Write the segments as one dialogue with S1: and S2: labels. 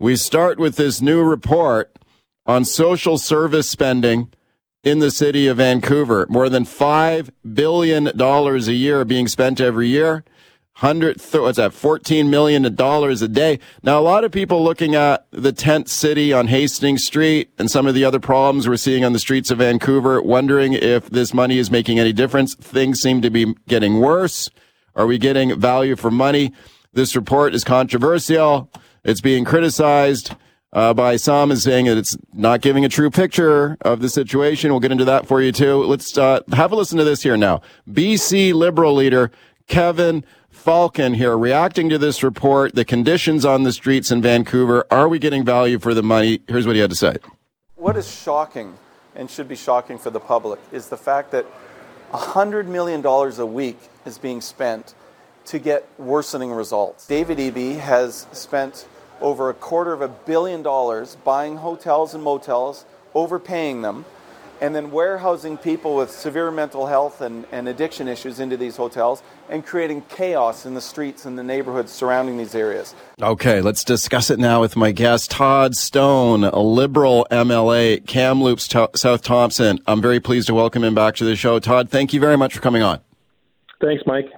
S1: We start with this new report on social service spending in the city of Vancouver. More than $5 billion a year being spent every year. Hundred, what's that, $14 million a day. Now, a lot of people looking at the tent city on Hastings Street and some of the other problems we're seeing on the streets of Vancouver, wondering if this money is making any difference. Things seem to be getting worse. Are we getting value for money? This report is controversial. It's being criticized uh, by some as saying that it's not giving a true picture of the situation. We'll get into that for you too. Let's uh, have a listen to this here now. BC Liberal leader Kevin Falcon here reacting to this report, the conditions on the streets in Vancouver. Are we getting value for the money? Here's what he had to say.
S2: What is shocking and should be shocking for the public is the fact that $100 million a week is being spent to get worsening results. David Eby has spent over a quarter of a billion dollars buying hotels and motels, overpaying them, and then warehousing people with severe mental health and, and addiction issues into these hotels and creating chaos in the streets and the neighborhoods surrounding these areas.
S1: Okay, let's discuss it now with my guest, Todd Stone, a liberal MLA, Kamloops, South Thompson. I'm very pleased to welcome him back to the show. Todd, thank you very much for coming on.
S3: Thanks, Mike.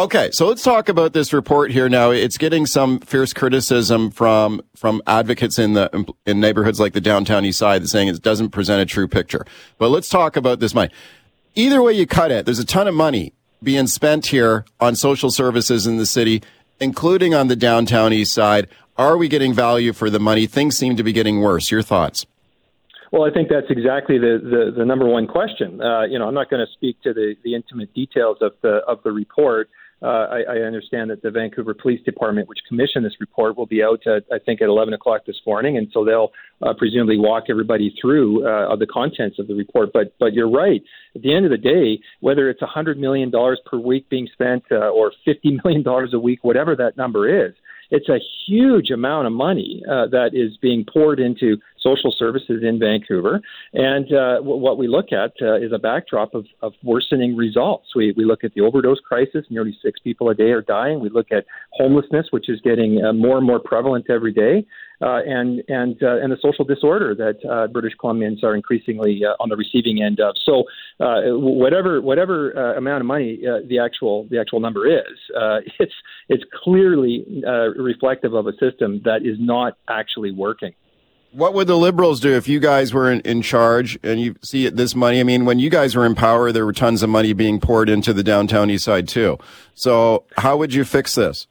S1: Okay, so let's talk about this report here now. It's getting some fierce criticism from from advocates in the in neighborhoods like the downtown east side saying it doesn't present a true picture. But let's talk about this money. Either way you cut it, there's a ton of money being spent here on social services in the city, including on the downtown east side. Are we getting value for the money? Things seem to be getting worse. Your thoughts?
S3: Well, I think that's exactly the, the, the number one question. Uh, you know, I'm not going to speak to the, the intimate details of the of the report, uh, I, I understand that the Vancouver Police Department, which commissioned this report, will be out, at, I think, at 11 o'clock this morning, and so they'll uh, presumably walk everybody through uh, the contents of the report. But but you're right. At the end of the day, whether it's 100 million dollars per week being spent uh, or 50 million dollars a week, whatever that number is, it's a huge amount of money uh, that is being poured into social services in Vancouver. And uh, w- what we look at uh, is a backdrop of, of worsening results. We, we look at the overdose crisis, nearly six people a day are dying. We look at homelessness, which is getting uh, more and more prevalent every day uh, and and uh, and the social disorder that uh, British Columbians are increasingly uh, on the receiving end of. So uh, whatever whatever uh, amount of money the actual the actual number is, it's it's clearly reflective of a system that is not actually working.
S1: What would the liberals do if you guys were in, in charge and you see this money? I mean, when you guys were in power, there were tons of money being poured into the downtown east side too. So how would you fix this?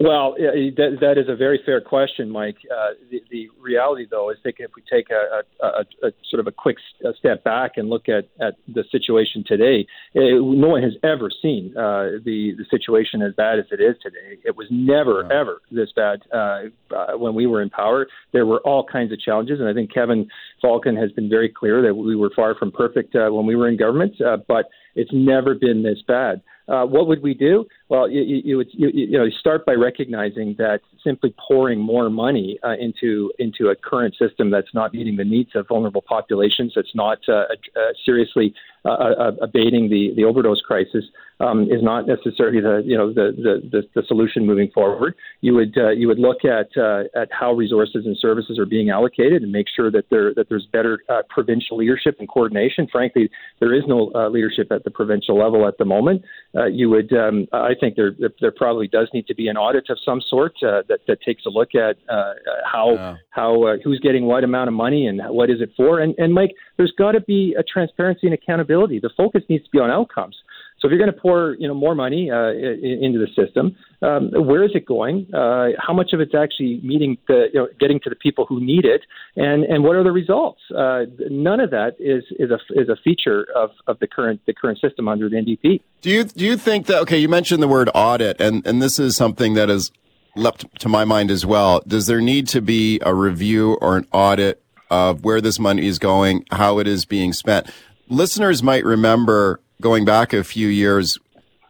S3: Well, that, that is a very fair question, Mike. Uh, the, the, reality, though, is that if we take a, a, a, a sort of a quick step back and look at, at the situation today, it, no one has ever seen uh, the the situation as bad as it is today. It was never ever this bad uh, uh, when we were in power. There were all kinds of challenges, and I think Kevin Falcon has been very clear that we were far from perfect uh, when we were in government, uh, but it's never been this bad. Uh, what would we do? Well, you, you would you, you know start by recognizing that simply pouring more money uh, into into a current system that's not meeting the needs of vulnerable populations, that's not uh, uh, seriously uh, uh, abating the, the overdose crisis, um, is not necessarily the you know the, the, the, solution moving forward. You would uh, you would look at uh, at how resources and services are being allocated and make sure that there that there's better uh, provincial leadership and coordination. Frankly, there is no uh, leadership at the provincial level at the moment. Uh, you would um, I think there there probably does need to be an audit of some sort uh, that that takes a look at uh, how yeah. how uh, who's getting what amount of money and what is it for. And and Mike, there's got to be a transparency and accountability. The focus needs to be on outcomes. So if you're going to pour, you know, more money uh, into the system, um, where is it going? Uh, how much of it's actually meeting the, you know, getting to the people who need it, and and what are the results? Uh, none of that is is a is a feature of, of the current the current system under the NDP.
S1: Do you do you think that? Okay, you mentioned the word audit, and and this is something that has leapt to my mind as well. Does there need to be a review or an audit of where this money is going, how it is being spent? Listeners might remember going back a few years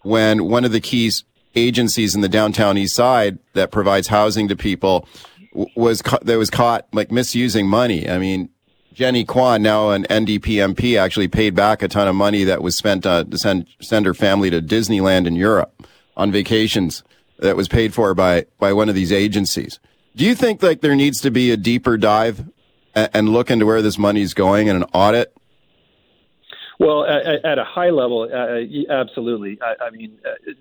S1: when one of the key agencies in the downtown east side that provides housing to people was that was caught like misusing money. I mean, Jenny Kwan, now an NDP MP, actually paid back a ton of money that was spent uh, to send send her family to Disneyland in Europe on vacations that was paid for by by one of these agencies. Do you think like there needs to be a deeper dive and look into where this money is going and an audit?
S3: Well, at, at a high level, uh, absolutely. I, I mean, uh,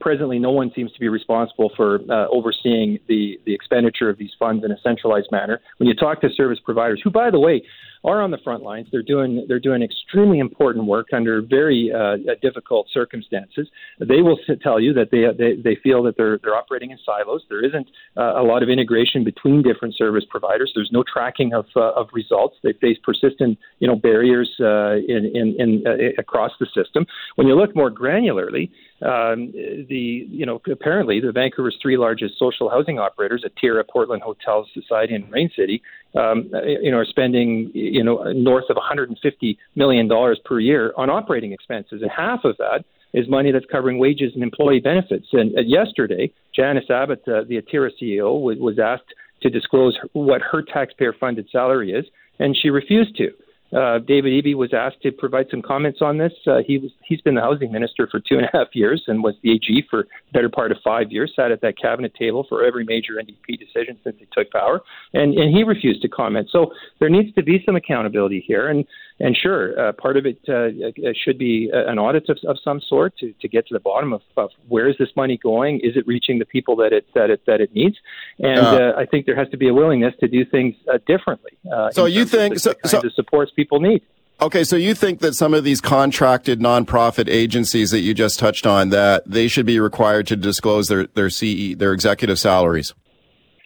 S3: presently, no one seems to be responsible for uh, overseeing the, the expenditure of these funds in a centralized manner. When you talk to service providers, who, by the way, are on the front lines. They're doing they're doing extremely important work under very uh, difficult circumstances. They will tell you that they they, they feel that they're they're operating in silos. There isn't uh, a lot of integration between different service providers. There's no tracking of uh, of results. They face persistent you know barriers uh, in in, in uh, across the system. When you look more granularly, um, the you know apparently the Vancouver's three largest social housing operators, Atira, Portland Hotels Society, and Rain City, um, you know, are spending you know north of 150 million dollars per year on operating expenses, and half of that is money that's covering wages and employee benefits. And uh, yesterday, Janice Abbott, uh, the Atira CEO, was, was asked to disclose what her taxpayer-funded salary is, and she refused to. Uh, David Eby was asked to provide some comments on this. Uh, he was he's been the housing minister for two and a half years and was the AG for the better part of five years. Sat at that cabinet table for every major NDP decision since he took power, and and he refused to comment. So there needs to be some accountability here, and and sure, uh, part of it uh, should be an audit of, of some sort to, to get to the bottom of, of where is this money going? Is it reaching the people that it that it that it needs? And uh, I think there has to be a willingness to do things uh, differently.
S1: Uh, so you think
S3: so,
S1: so
S3: supports people need.
S1: Okay, so you think that some of these contracted nonprofit agencies that you just touched on that they should be required to disclose their their CE their executive salaries?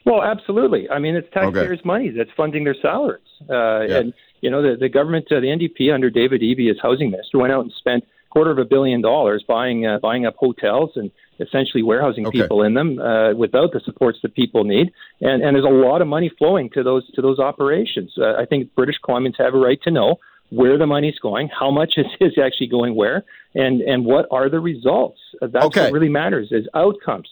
S3: Well, absolutely. I mean, it's taxpayers' okay. money that's funding their salaries, uh, yeah. and you know the the government, uh, the NDP under David Eby as housing minister, went out and spent quarter of a billion dollars buying uh, buying up hotels and essentially warehousing okay. people in them uh, without the supports that people need. And and there's a lot of money flowing to those to those operations. Uh, I think British Columbians have a right to know where the money's going, how much is, is actually going where, and and what are the results. That's okay. what really matters is outcomes.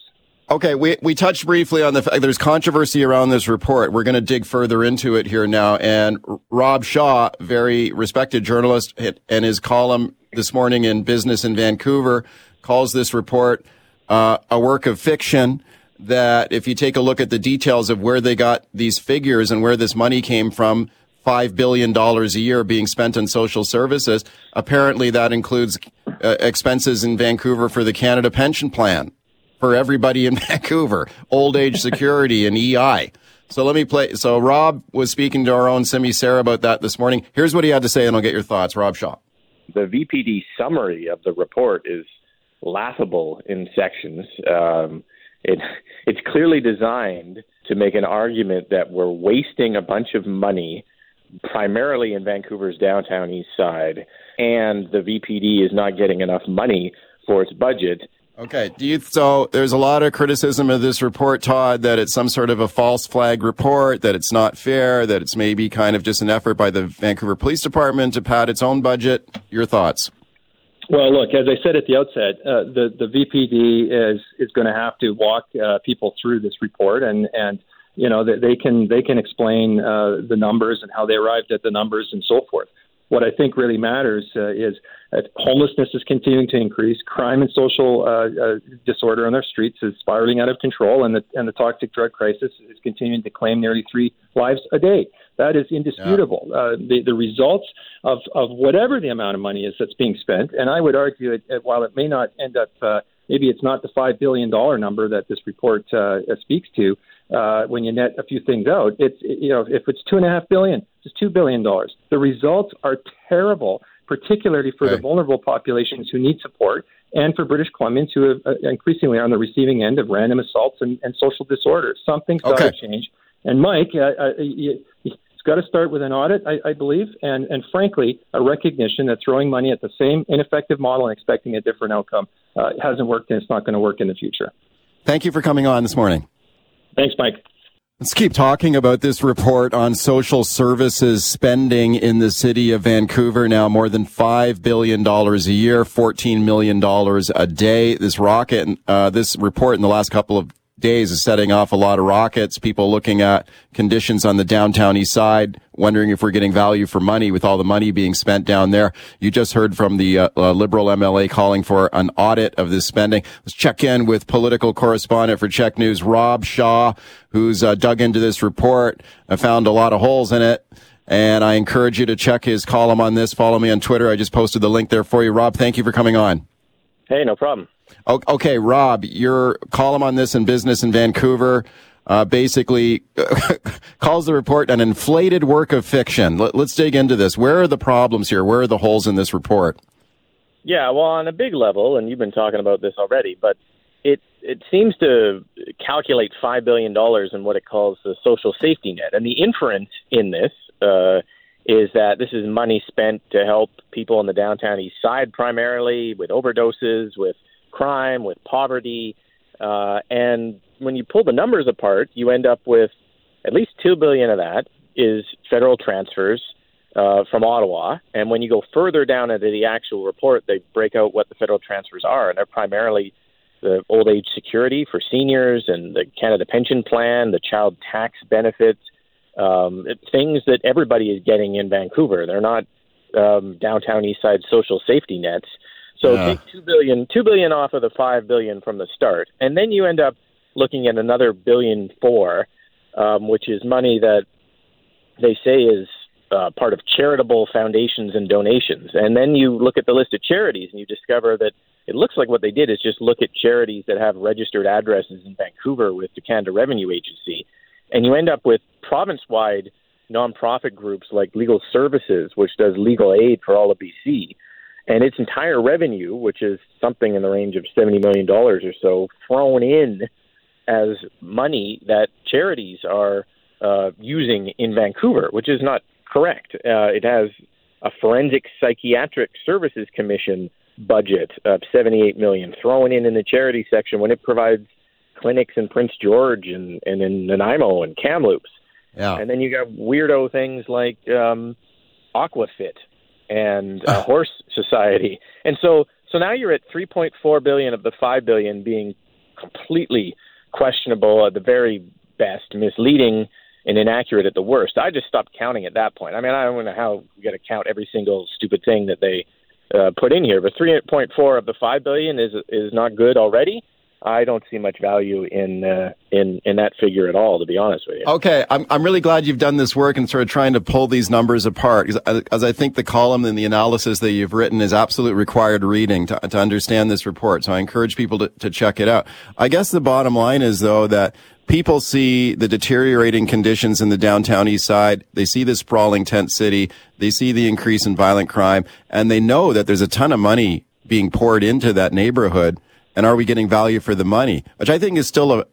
S1: Okay, we, we touched briefly on the fact there's controversy around this report. We're going to dig further into it here now. And Rob Shaw, very respected journalist, and his column this morning in Business in Vancouver calls this report uh, a work of fiction. That if you take a look at the details of where they got these figures and where this money came from, $5 billion a year being spent on social services. Apparently that includes uh, expenses in Vancouver for the Canada Pension Plan for everybody in Vancouver, old age security and EI. So let me play. So Rob was speaking to our own Simi Sara about that this morning. Here's what he had to say and I'll get your thoughts. Rob Shaw.
S4: The VPD summary of the report is laughable in sections. Um, it, it's clearly designed to make an argument that we're wasting a bunch of money primarily in Vancouver's downtown east side, and the VPD is not getting enough money for its budget.
S1: Okay. Do you, so there's a lot of criticism of this report, Todd, that it's some sort of a false flag report, that it's not fair, that it's maybe kind of just an effort by the Vancouver Police Department to pad its own budget. Your thoughts?
S3: Well, look, as I said at the outset, uh, the the VPD is is going to have to walk uh, people through this report, and and you know they can they can explain uh, the numbers and how they arrived at the numbers and so forth. What I think really matters uh, is that homelessness is continuing to increase, crime and social uh, uh, disorder on our streets is spiraling out of control, and the and the toxic drug crisis is continuing to claim nearly three lives a day. That is indisputable. Yeah. Uh, the, the results of, of whatever the amount of money is that's being spent, and I would argue, it, it, while it may not end up, uh, maybe it's not the $5 billion number that this report uh, speaks to, uh, when you net a few things out, it's you know if it's two and a half billion, it's two billion dollars. The results are terrible, particularly for right. the vulnerable populations who need support, and for British Columbians who have, uh, increasingly are on the receiving end of random assaults and, and social disorders. Something's okay. got to change. And Mike, uh, uh, it's got to start with an audit, I, I believe, and and frankly, a recognition that throwing money at the same ineffective model and expecting a different outcome uh, hasn't worked, and it's not going to work in the future.
S1: Thank you for coming on this morning.
S3: Thanks, Mike.
S1: Let's keep talking about this report on social services spending in the city of Vancouver. Now more than $5 billion a year, $14 million a day. This rocket, uh, this report in the last couple of days is setting off a lot of rockets. People looking at conditions on the downtown east side, wondering if we're getting value for money with all the money being spent down there. You just heard from the uh, uh, Liberal MLA calling for an audit of this spending. Let's check in with political correspondent for CHEK News, Rob Shaw, who's uh, dug into this report. I found a lot of holes in it. And I encourage you to check his column on this. Follow me on Twitter. I just posted the link there for you. Rob, thank you for coming on.
S4: Hey, no problem.
S1: Okay, Rob, your column on this in Business in Vancouver uh, basically calls the report an inflated work of fiction. Let, us dig into this. Where are the problems here? Where are the holes in this report?
S4: Yeah, well, on a big level, and you've been talking about this already, but it it seems to calculate five billion dollars in what it calls the social safety net, and the inference in this uh, is that this is money spent to help people in the downtown east side primarily with overdoses, with crime, with poverty. Uh, and when you pull the numbers apart, you end up with at least two billion of that is federal transfers uh, from Ottawa. And when you go further down into the actual report, they break out what the federal transfers are, and they're primarily the old age security for seniors and the Canada Pension Plan, the child tax benefits, um, things that everybody is getting in Vancouver. They're not um, downtown east side social safety nets. So yeah. take two billion, two billion off of the five billion from the start, and then you end up looking at another billion four, um, which is money that they say is uh, part of charitable foundations and donations. And then you look at the list of charities, and you discover that it looks like what they did is just look at charities that have registered addresses in Vancouver with the Canada Revenue Agency, and you end up with province-wide nonprofit groups like Legal Services, which does legal aid for all of BC and its entire revenue, which is something in the range of $70 million or so, thrown in as money that charities are uh, using in Vancouver, which is not correct. Uh, it has a forensic psychiatric services commission budget of 78 million thrown in in the charity section when it provides clinics in Prince George and, and in Nanaimo and Kamloops. Yeah. And then you got weirdo things like um, Aquafit, and uh, Horse Society. And so so now you're at 3.4 billion of the 5 billion being completely questionable at the very best, misleading and inaccurate at the worst. I just stopped counting at that point. I mean, I don't know how you got to count every single stupid thing that they uh, put in here, but 3.4 of the 5 billion is is not good already. I don't see much value in uh, in in that figure at all, to be honest with you.
S1: Okay, I'm I'm really glad you've done this work and sort of trying to pull these numbers apart, cuz as I think the column and the analysis that you've written is absolute required reading to to understand this report. So I encourage people to to check it out. I guess the bottom line is though that people see the deteriorating conditions in the downtown east side. They see the sprawling tent city. They see the increase in violent crime, and they know that there's a ton of money being poured into that neighborhood and are we getting value for the money? Which I think is still a,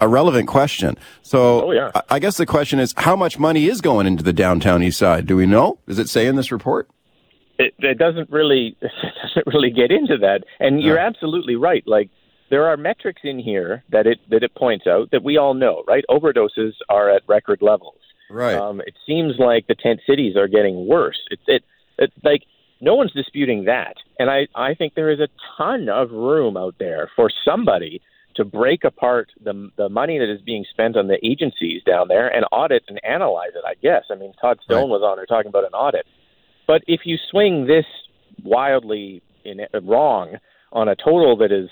S1: a relevant question. So oh, yeah. I, guess the question is, how much money is going into the downtown east side? Do we know? Does it say in this report?
S4: It, it doesn't really it doesn't really get into that. And you're absolutely right. Like there are metrics in here that it that it points out that we all know, right? Overdoses are at record levels.
S1: Right.
S4: Um, it seems like the tent cities are getting worse. It, it, it like no one's disputing that. And I, I think there is a ton of room out there for somebody to break apart the the money that is being spent on the agencies down there and audit and analyze it. I guess. I mean, Todd Stone right. was on there talking about an audit. But if you swing this wildly in, wrong on a total that is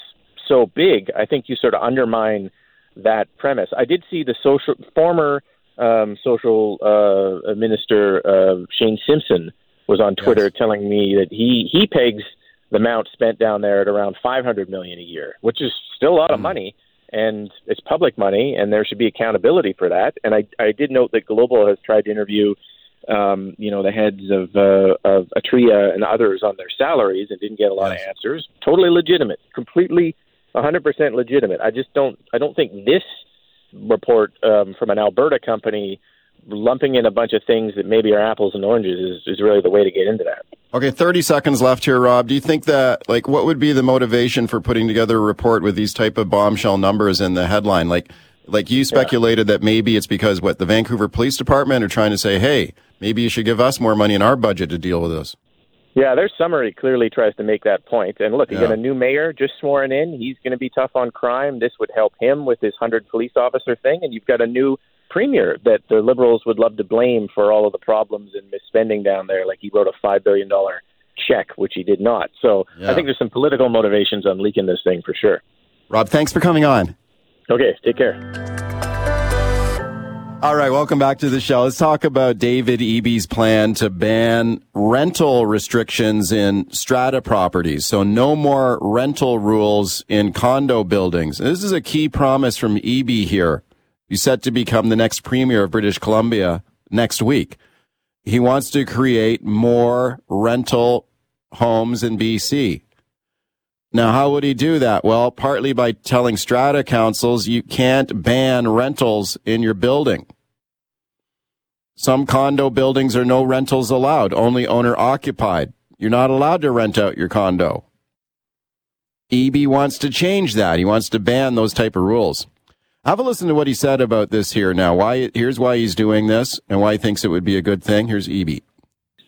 S4: so big, I think you sort of undermine that premise. I did see the social former um, social uh, minister uh, Shane Simpson was on Twitter yes. telling me that he he pegs the amount spent down there at around 500 million a year, which is still a lot mm. of money, and it's public money, and there should be accountability for that. And I I did note that Global has tried to interview. Um, you know the heads of uh, of Atira and others on their salaries and didn't get a lot yes. of answers. Totally legitimate, completely 100% legitimate. I just don't I don't think this report um, from an Alberta company lumping in a bunch of things that maybe are apples and oranges is, is really the way to get into that.
S1: Okay, 30 seconds left here, Rob. Do you think that, like, what would be the motivation for putting together a report with these type of bombshell numbers in the headline? Like, like you speculated yeah. that maybe it's because what the Vancouver Police Department are trying to say, hey, maybe you should give us more money in our budget to deal with this.
S4: Yeah, their summary clearly tries to make that point. And look,
S1: Yeah.
S4: got a new mayor just sworn in. He's going to be tough on crime. This would help him with his 100 police officer thing. And you've got a new premier that the Liberals would love to blame for all of the problems and misspending down there. Like he wrote a $5 billion check, which he did not. So
S1: Yeah.
S4: I think there's some political motivations on leaking this thing for sure.
S1: Rob, thanks for coming on.
S4: Okay, take care.
S1: All right, welcome back to the show. Let's talk about David Eby's plan to ban rental restrictions in strata properties. So no more rental rules in condo buildings. This is a key promise from Eby here. He's set to become the next premier of British Columbia next week. He wants to create more rental homes in BC. Now, how would he do that? Well, partly by telling strata councils you can't ban rentals in your building. Some condo buildings are no rentals allowed, only owner occupied. You're not allowed to rent out your condo. Eby wants to change that. He wants to ban those type of rules. Have a listen to what he said about this here now. Why here's why he's doing this and why he thinks it would be a good thing. Here's Eby.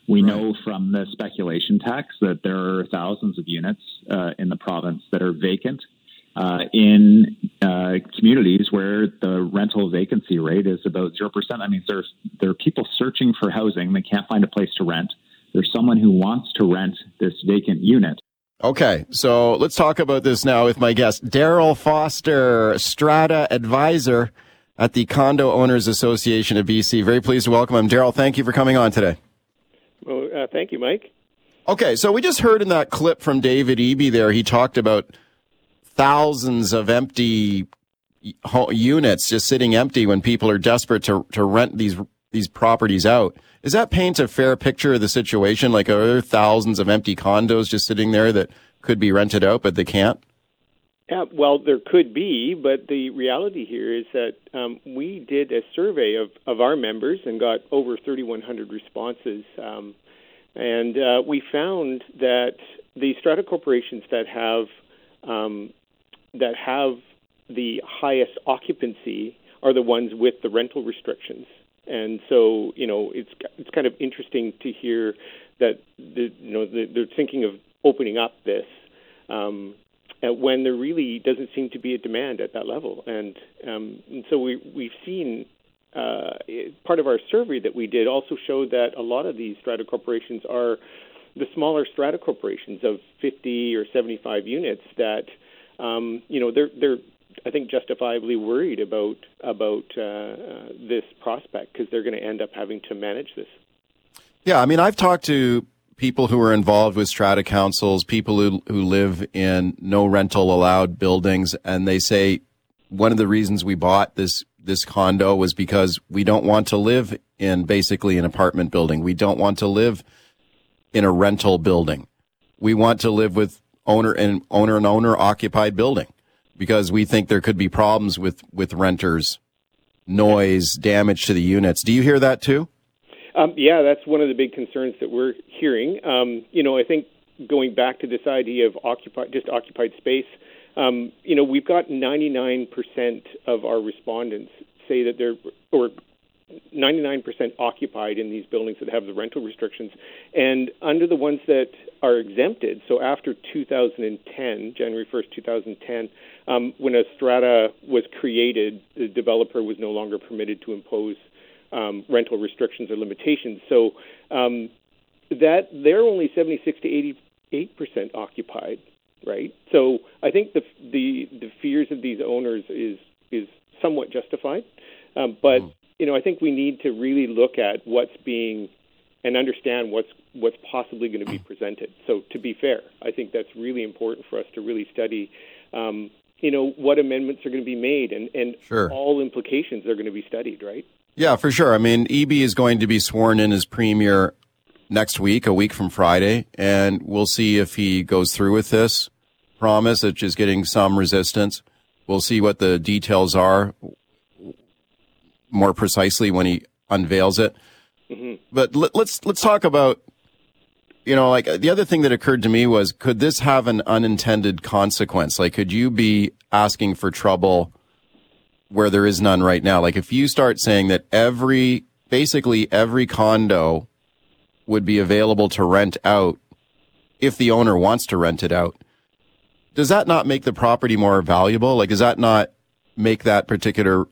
S5: We know from the speculation tax that there are thousands of units uh, in the province that are vacant uh, in uh, communities where the rental vacancy rate is about 0%. I mean, there's, there are people searching for housing. They can't find a place to rent. There's someone who wants to rent this vacant unit.
S1: Okay, so let's talk about this now with my guest, Daryl Foster, Strata Advisor at the Condo Owners Association of BC. Very pleased to welcome him. Daryl, thank you for coming on today.
S6: Well, uh, thank you, Mike.
S1: Okay, so we just heard in that clip from David Eby there, he talked about thousands of empty units just sitting empty when people are desperate to, to rent these these properties out. Does that paint a fair picture of the situation? Like, are there thousands of empty condos just sitting there that could be rented out, but they can't?
S6: Yeah, well, there could be, but the reality here is that um, we did a survey of, of our members and got over 3,100 responses. Um, and uh, we found that the strata corporations that have um, that have the highest occupancy are the ones with the rental restrictions. And so, you know, it's it's kind of interesting to hear that the, you know the, they're thinking of opening up this um, when there really doesn't seem to be a demand at that level. And, um, and so we we've seen uh, part of our survey that we did also showed that a lot of these strata corporations are the smaller strata corporations of 50 or 75 units that um, you know they're they're I think justifiably worried about about uh, uh, this prospect because they're going to end up having to manage this.
S1: Yeah, I mean, I've talked to people who are involved with strata councils, people who who live in no rental allowed buildings, and they say one of the reasons we bought this this condo was because we don't want to live in basically an apartment building. We don't want to live in a rental building. We want to live with owner and owner and owner occupied building because we think there could be problems with with renters, noise, damage to the units. Do you hear that too?
S6: Um, yeah, that's one of the big concerns that we're hearing. Um, you know, I think going back to this idea of occupied, just occupied space, um, you know, we've got 99% of our respondents say that they're, or 99% occupied in these buildings that have the rental restrictions. And under the ones that are exempted, so after 2010, January 1st, 2010, um, when a strata was created, the developer was no longer permitted to impose um, rental restrictions or limitations. So um, that they're only 76 to 88 percent occupied, right? So I think the the the fears of these owners is is somewhat justified, um, but you know I think we need to really look at what's being and understand what's what's possibly going to be presented. So to be fair, I think that's really important for us to really study. Um, you know what amendments are going to be made, and and
S1: Sure.
S6: all implications are going to be studied, right?
S1: Yeah, for sure. I mean, Eby is going to be sworn in as premier next week, a week from Friday, and we'll see if he goes through with this promise, which is getting some resistance. We'll see what the details are more precisely when he unveils it. Mm-hmm. But let, let's let's talk about you know like the other thing that occurred to me was could this have an unintended consequence? Like could you be asking for trouble where there is none right now. Like if you start saying that every, basically every condo would be available to rent out if the owner wants to rent it out. Does that not make the property more valuable? Like, does that not make that particular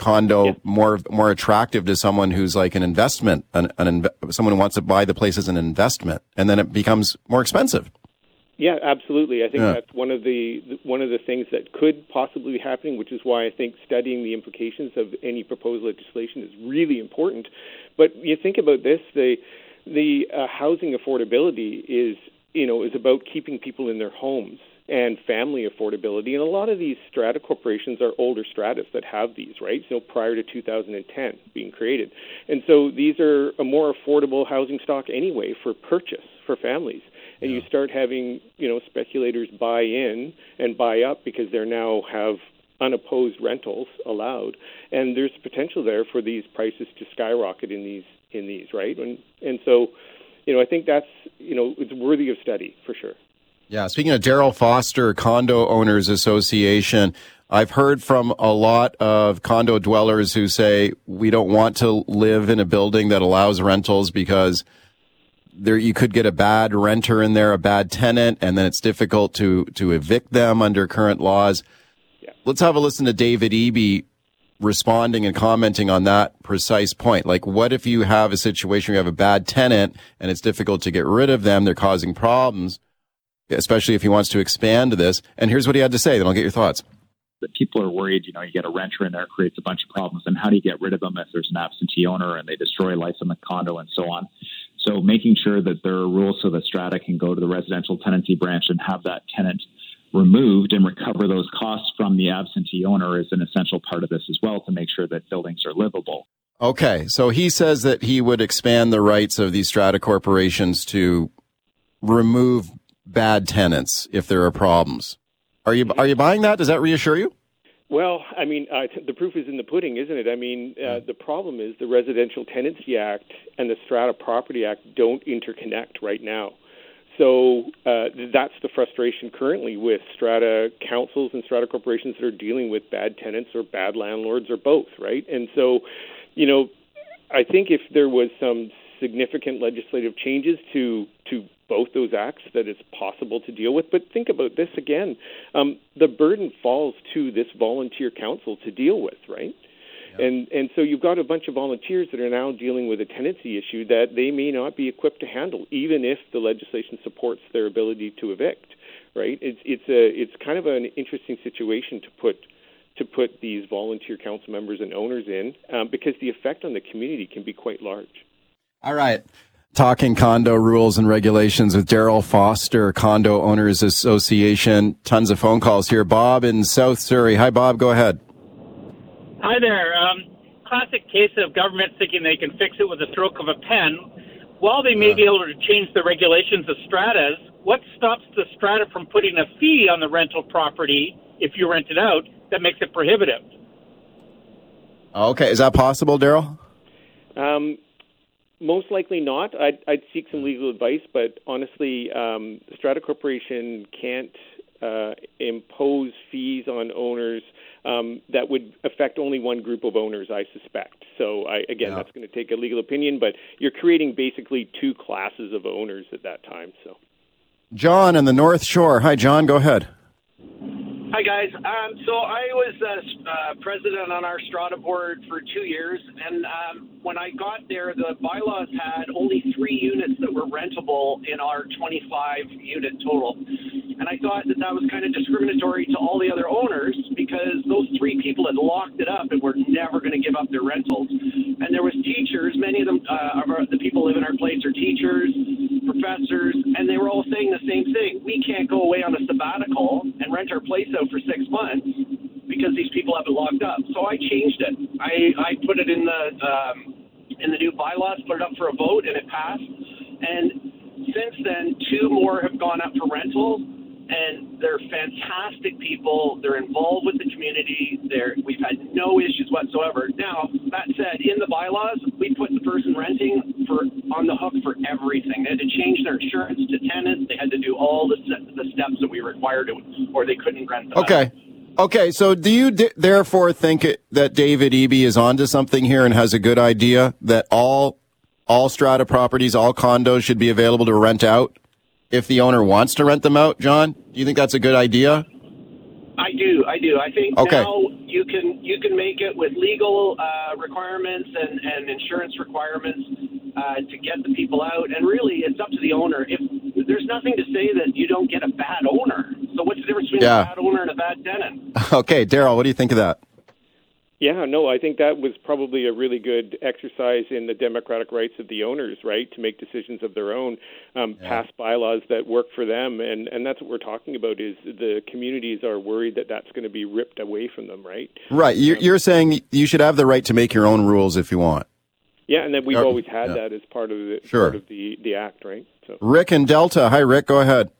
S1: condo yeah. more more attractive to someone who's like an investment, an, an inv- someone who wants to buy the place as an investment, and then it becomes more expensive?
S6: Yeah, absolutely. I think yeah. that's one of the one of the things that could possibly be happening, which is why I think studying the implications of any proposed legislation is really important. But you think about this, the the uh, housing affordability is you know is about keeping people in their homes and family affordability. And a lot of these strata corporations are older stratas that have these, right? So prior to 2010 being created. And so these are a more affordable housing stock anyway for purchase for families and you start having you know speculators buy in and buy up because they now have unopposed rentals allowed, and there's potential there for these prices to skyrocket in these in these right, and and so you know I think that's you know it's worthy of study for sure.
S1: Yeah, speaking of Daryl Foster, Condo Owners Association, I've heard from a lot of condo dwellers who say we don't want to live in a building that allows rentals because there you could get a bad renter in there, a bad tenant, and then it's difficult to to evict them under current laws. Yeah. Let's have a listen to David Eby responding and commenting on that precise point. Like, what if you have a situation where you have a bad tenant and it's difficult to get rid of them? They're causing problems, especially if he wants to expand this. And here's what he had to say. Then I'll get your thoughts.
S5: That people are worried, you know, you get a renter in there, creates a bunch of problems. And how do you get rid of them if there's an absentee owner and they destroy life in the condo and so on? So making sure that there are rules so that Strata can go to the residential tenancy branch and have that tenant removed and recover those costs from the absentee owner is an essential part of this as well to make sure that buildings are livable.
S1: Okay, so he says that he would expand the rights of these strata corporations to remove bad tenants if there are problems. Are you are you buying that? Does that reassure you?
S6: Well, I mean, uh, the proof is in the pudding, isn't it? I mean, uh, the problem is the Residential Tenancy Act and the Strata Property Act don't interconnect right now. So uh, that's the frustration currently with strata councils and strata corporations that are dealing with bad tenants or bad landlords or both, right? And so, you know, I think if there was some significant legislative changes to to both those acts that it's possible to deal with. But think about this again: um, the burden falls to this volunteer council to deal with, right? And and so you've got a bunch of volunteers that are now dealing with a tenancy issue that they may not be equipped to handle, even if the legislation supports their ability to evict. Right? It's it's a it's kind of an interesting situation to put to put these volunteer council members and owners in um, because the effect on the community can be quite large.
S1: All right. Talking condo rules and regulations with Daryl Foster, Condo Owners Association. Tons of phone calls here. Bob in South Surrey. Hi, Bob. Go ahead.
S7: Hi there. Um, classic case of government thinking they can fix it with a stroke of a pen. While they may be able to change the regulations of stratas, what stops the strata from putting a fee on the rental property if you rent it out that makes it prohibitive?
S1: Okay, is that possible, Daryl?
S6: Um, most likely not. I'd, I'd, seek some legal advice, but honestly, um, Strata Corporation can't uh, impose fees on owners um, that would affect only one group of owners, I suspect. So, I, again, yeah. that's going to take a legal opinion, but you're creating basically two classes of owners at that time. So,
S1: John in the North Shore. Hi, John. Go ahead.
S8: Hi, guys. Um, so I was uh, uh, president on our Strata board for two years, and um, when I got there, the bylaws had only three units that were rentable in our 25 unit total. And I thought that that was kind of discriminatory to all the other owners because those three people had locked it up and were never going to give up their rentals. And there was teachers, many of them, uh, of our, the people live in our place are teachers, professors, and they were all saying the same thing. We can't go away on a sabbatical and rent our place out for six months because these people have it locked up. So I changed it. I, I put it in the um, in the new bylaws, put it up for a vote, and it passed. And since then, two more have gone up for rental, and they're fantastic people. They're involved with the community. They're, we've had no issues whatsoever. Now, that said, in the bylaws, we put the person renting for on the hook for everything. They had to change their insurance to tenants. They had to do all the, the steps that we required, or they couldn't rent them.
S1: Okay. Okay, so do you d- therefore think it, that David Eby is onto something here and has a good idea that all all strata properties, all condos should be available to rent out if the owner wants to rent them out, John? Do you think that's a good idea?
S8: I do, I do. I think
S1: Okay.
S8: now you can you can make it with legal uh, requirements and, and insurance requirements uh, to get the people out. And really, it's up to the owner. If there's nothing to say that you don't get a bad owner, so what's the difference between
S1: Yeah.
S8: a bad owner and a bad tenant?
S1: Okay, Daryl, what do you think of that?
S6: Yeah, no, I think that was probably a really good exercise in the democratic rights of the owners, right, to make decisions of their own, um, pass bylaws that work for them, and and that's what we're talking about. Is the communities are worried that that's going to be ripped away from them, right?
S1: Right. You're, you're saying you should have the right to make your own rules if you want.
S6: Yeah, and then we've always had
S1: yeah.
S6: that as part of the
S1: Sure.
S6: part of the the act, right? So.
S1: Rick and Delta. Hi, Rick. Go ahead.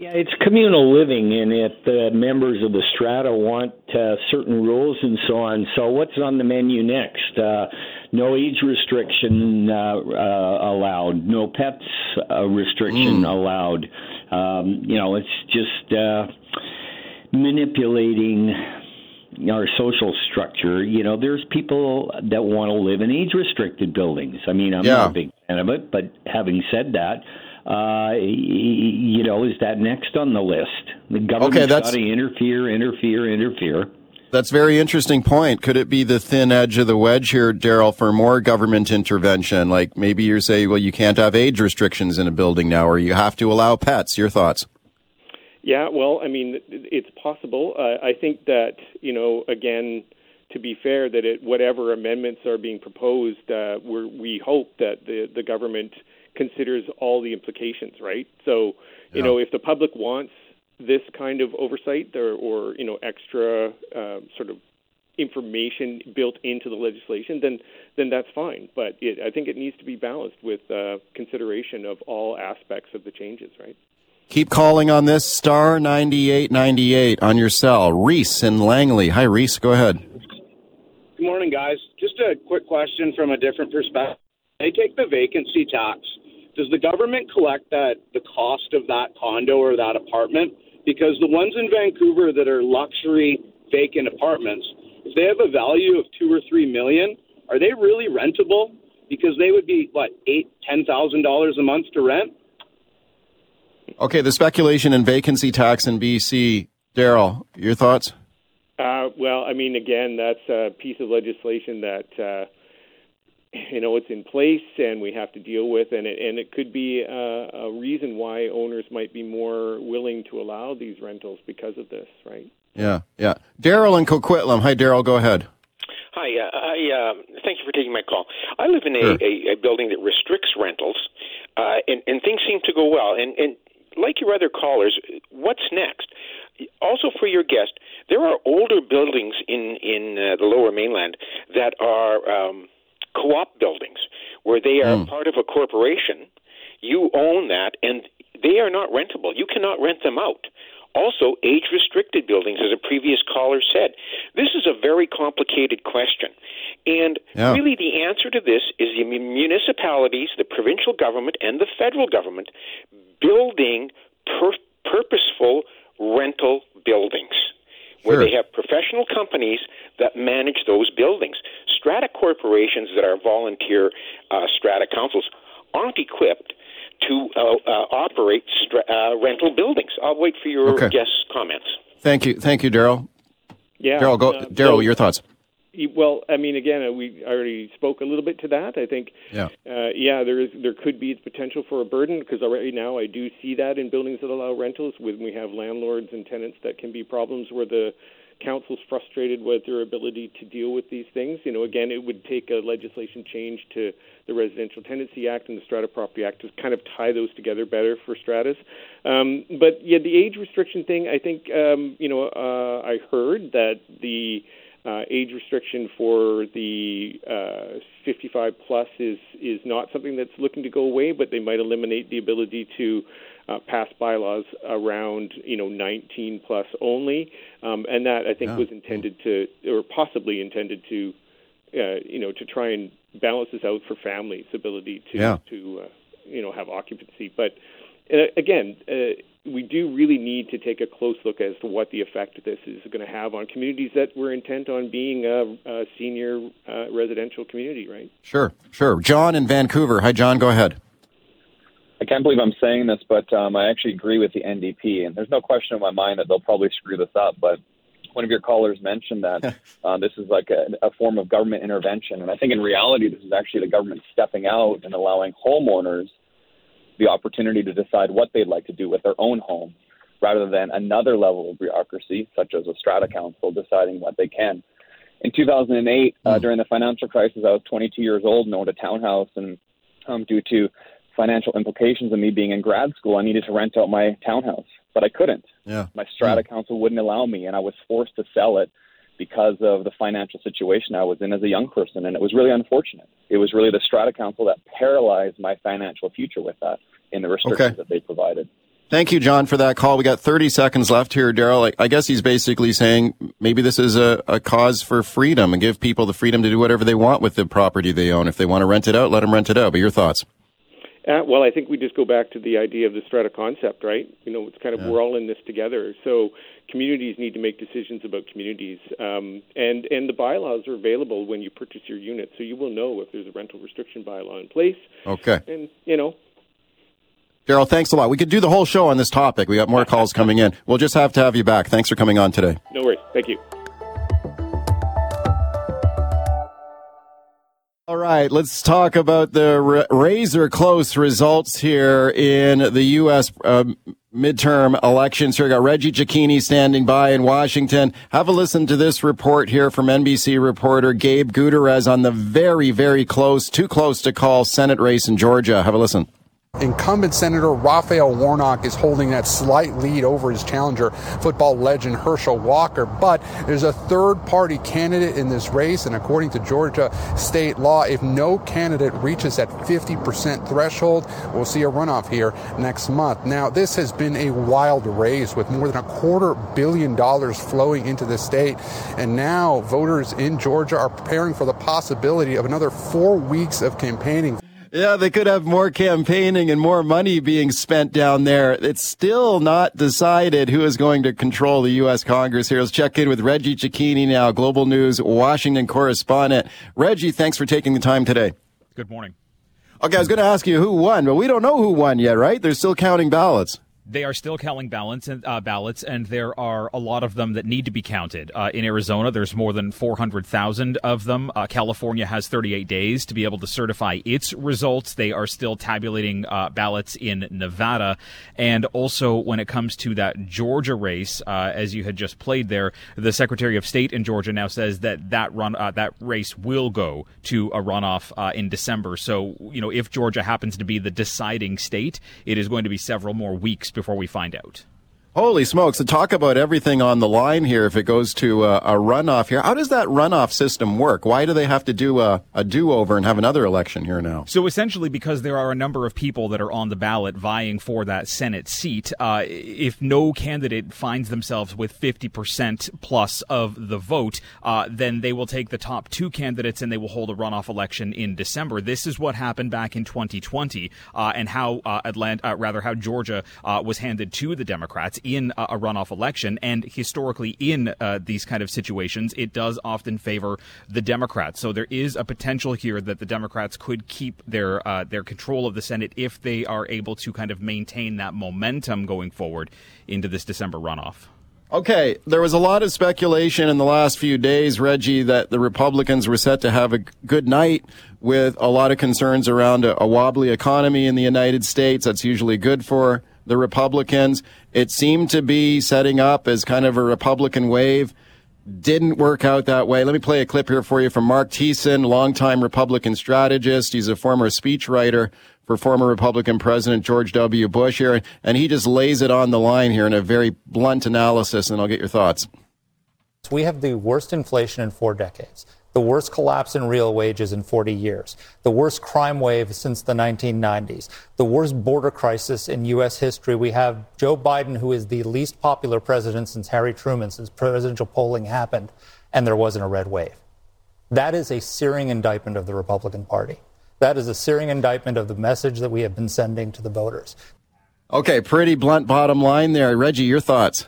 S9: Yeah, it's communal living, and if the members of the strata want uh, certain rules and so on, so what's on the menu next? Uh, no age restriction uh, uh, allowed, no pets uh, restriction allowed. Um, you know, it's just uh, manipulating our social structure. You know, there's people that want to live in age restricted buildings. I mean, I'm
S1: Yeah.
S9: not a big fan of it, but having said that, uh, you know, is that next on the list? The government's
S1: Okay, that's-
S9: got to interfere, interfere, interfere.
S1: That's a very interesting point. Could it be the thin edge of the wedge here, Daryl, for more government intervention? Like maybe you say, well, you can't have age restrictions in a building now, or you have to allow pets. Your thoughts?
S6: Yeah, well, I mean, it's possible. Uh, I think that you know, again, to be fair, that it, whatever amendments are being proposed, uh, we're, we hope that the the government considers all the implications, right? So, you
S1: Yeah.
S6: know, if the public wants this kind of oversight or, or you know, extra uh, sort of information built into the legislation, then then that's fine. But it, I think it needs to be balanced with uh, consideration of all aspects of the changes, right?
S1: Keep calling on this star ninety eight ninety eight on your cell. Reese in Langley. Hi, Reese. Go ahead.
S10: Good morning, guys. Just a quick question from a different perspective. They take the vacancy tax. Does the government collect that the cost of that condo or that apartment? Because the ones in Vancouver that are luxury vacant apartments, if they have a value of two or three million, are they really rentable? Because they would be what eight, ten thousand dollars a month to rent.
S1: Okay, the speculation and vacancy tax in BC. Daryl, your thoughts?
S6: Uh, well, I mean, again, that's a piece of legislation that uh, you know it's in place and we have to deal with, and it and it could be uh, a reason why owners might be more willing to allow these rentals because of this, right?
S1: Yeah, yeah. Daryl in Coquitlam. Hi, Daryl. Go ahead.
S11: Hi, uh, I uh, thank you for taking my call. I live in a,
S1: Sure.
S11: a, a building that restricts rentals, uh, and, and things seem to go well. And, and like your other callers, what's next? Also, for your guest, there are older buildings in in uh, the Lower Mainland that are um, co-op buildings where they are hmm. part of a corporation. You own that, and they are not rentable. You cannot rent them out. Also, age restricted buildings, as a previous caller said. This is a very complicated question. And
S1: Yeah.
S11: really, the answer to this is the municipalities, the provincial government, and the federal government building pur- purposeful rental buildings where
S1: Sure.
S11: they have professional companies that manage those buildings. Strata corporations that are volunteer uh, strata councils aren't equipped to uh, uh, operate stra- uh, rental buildings. I'll wait for your
S1: Okay.
S11: guests' comments.
S1: Thank you. Thank you, Daryl.
S6: Yeah,
S1: Daryl, go.
S6: uh,
S1: Daryl,
S6: so-
S1: your thoughts?
S6: Well, I mean, again, uh, we already spoke a little bit to that. I think,
S1: Yeah.
S6: uh, yeah, there is there could be potential for a burden because already now I do see that in buildings that allow rentals. When we have landlords and tenants, that can be problems where the council's frustrated with their ability to deal with these things. You know, again, it would take a legislation change to the Residential Tenancy Act and the Strata Property Act to kind of tie those together better for stratas. Um, but yeah, the age restriction thing, I think, um, you know, uh, I heard that the uh, age restriction for the uh, 55 plus is is not something that's looking to go away, but they might eliminate the ability to uh, pass bylaws around you know 19 plus only, um, and that I think
S1: Yeah.
S6: was intended to or possibly intended to uh, you know to try and balance this out for families' ability to
S1: Yeah.
S6: to uh, you know have occupancy, but. Uh, again, uh, we do really need to take a close look as to what the effect this is going to have on communities that were intent on being a, a senior uh, residential community, right?
S1: Sure, sure. John in Vancouver. Hi, John. Go ahead.
S12: I can't believe I'm saying this, but um, I actually agree with the NDP, and there's no question in my mind that they'll probably screw this up. But one of your callers mentioned that uh, this is like a, a form of government intervention, and I think in reality, this is actually the government stepping out and allowing homeowners the opportunity to decide what they'd like to do with their own home, rather than another level of bureaucracy, such as a strata council, deciding what they can. In 2008, uh, during the financial crisis, I was 22 years old and owned a townhouse, and um, due to financial implications of me being in grad school, I needed to rent out my townhouse, but I couldn't.
S1: Yeah.
S12: My strata council wouldn't allow me, and I was forced to sell it because of the financial situation I was in as a young person, and it was really unfortunate. It was really the strata council that paralyzed my financial future with that in the restrictions
S1: Okay.
S12: that they provided.
S1: Thank you, John, for that call. We got 30 seconds left here, Daryl. I, I guess he's basically saying maybe this is a, a cause for freedom and give people the freedom to do whatever they want with the property they own. If they want to rent it out, let them rent it out. But your thoughts?
S6: Uh, well, I think we just go back to the idea of the strata concept, right? You know, it's kind of we're all in this together. So communities need to make decisions about communities, um, and and the bylaws are available when you purchase your unit, so you will know if there's a rental restriction bylaw in place.
S1: Okay.
S6: And you know,
S1: Daryl, thanks a lot. We could do the whole show on this topic. We got more calls coming in. We'll just have to have you back. Thanks for coming on today.
S6: no worries. Thank you.
S1: All right, let's talk about the ra- razor close results here in the U.S. Um, midterm elections. Here, we got Reggie Cecchini standing by in Washington. Have a listen to this report here from NBC reporter Gabe Gutierrez on the very, very close, too close to call Senate race in Georgia. Have a listen.
S13: Incumbent Senator Raphael Warnock is holding that slight lead over his challenger, football legend Herschel Walker. But there's a third party candidate in this race, and according to Georgia state law, if no candidate reaches that 50% threshold, we'll see a runoff here next month. Now, this has been a wild race with more than a quarter billion dollars flowing into the state, and now voters in Georgia are preparing for the possibility of another four weeks of campaigning.
S1: Yeah, they could have more campaigning and more money being spent down there. It's still not decided who is going to control the U.S. Congress here. Let's check in with Reggie Cecchini now, Global News Washington correspondent. Reggie, thanks for taking the time today.
S14: Good morning.
S1: Okay, I was going to ask you who won, but we don't know who won yet, right? They're still counting ballots.
S14: They are still counting ballots and uh, ballots, and there are a lot of them that need to be counted. Uh, in Arizona, there's more than 400,000 of them. Uh, California has 38 days to be able to certify its results. They are still tabulating uh, ballots in Nevada, and also when it comes to that Georgia race, uh, as you had just played there, the Secretary of State in Georgia now says that that run uh, that race will go to a runoff in December. So you know, if Georgia happens to be the deciding state, it is going to be several more weeks before we find out.
S1: Holy smokes. To talk about everything on the line here, if it goes to a, a runoff here, how does that runoff system work? Why do they have to do a, a do over and have another election here now?
S14: So essentially, because there are a number of people that are on the ballot vying for that Senate seat, uh, if no candidate finds themselves with 50% plus of the vote, uh, then they will take the top two candidates and they will hold a runoff election in December. This is what happened back in 2020, uh, and how uh, Atlanta, uh, rather how Georgia uh, was handed to the Democrats in a, runoff election. And historically, in uh, these kind of situations, it does often favor the Democrats. So there is a potential here that the Democrats could keep their uh, their control of the Senate if they are able to kind of maintain that momentum going forward into this December runoff.
S1: Okay, there was a lot of speculation in the last few days, Reggie, that the Republicans were set to have a good night with a lot of concerns around a, a wobbly economy in the United States. That's usually good for the Republicans. It seemed to be setting up as kind of a Republican wave. Didn't work out that way. Let me play a clip here for you from Marc Thiessen, longtime Republican strategist. He's a former speechwriter for former Republican President George W. Bush here, and he just lays it on the line here in a very blunt analysis, and I'll get your thoughts.
S15: We have the worst inflation in four decades, the worst collapse in real wages in 40 years, the worst crime wave since the 1990s, the worst border crisis in U.S. history. We have Joe Biden, who is the least popular president since Harry Truman, since presidential polling happened, and there wasn't a red wave. That is a searing indictment of the Republican Party. That is a searing indictment of the message that we have been sending to the voters.
S1: Okay, pretty blunt bottom line there. Reggie, your thoughts?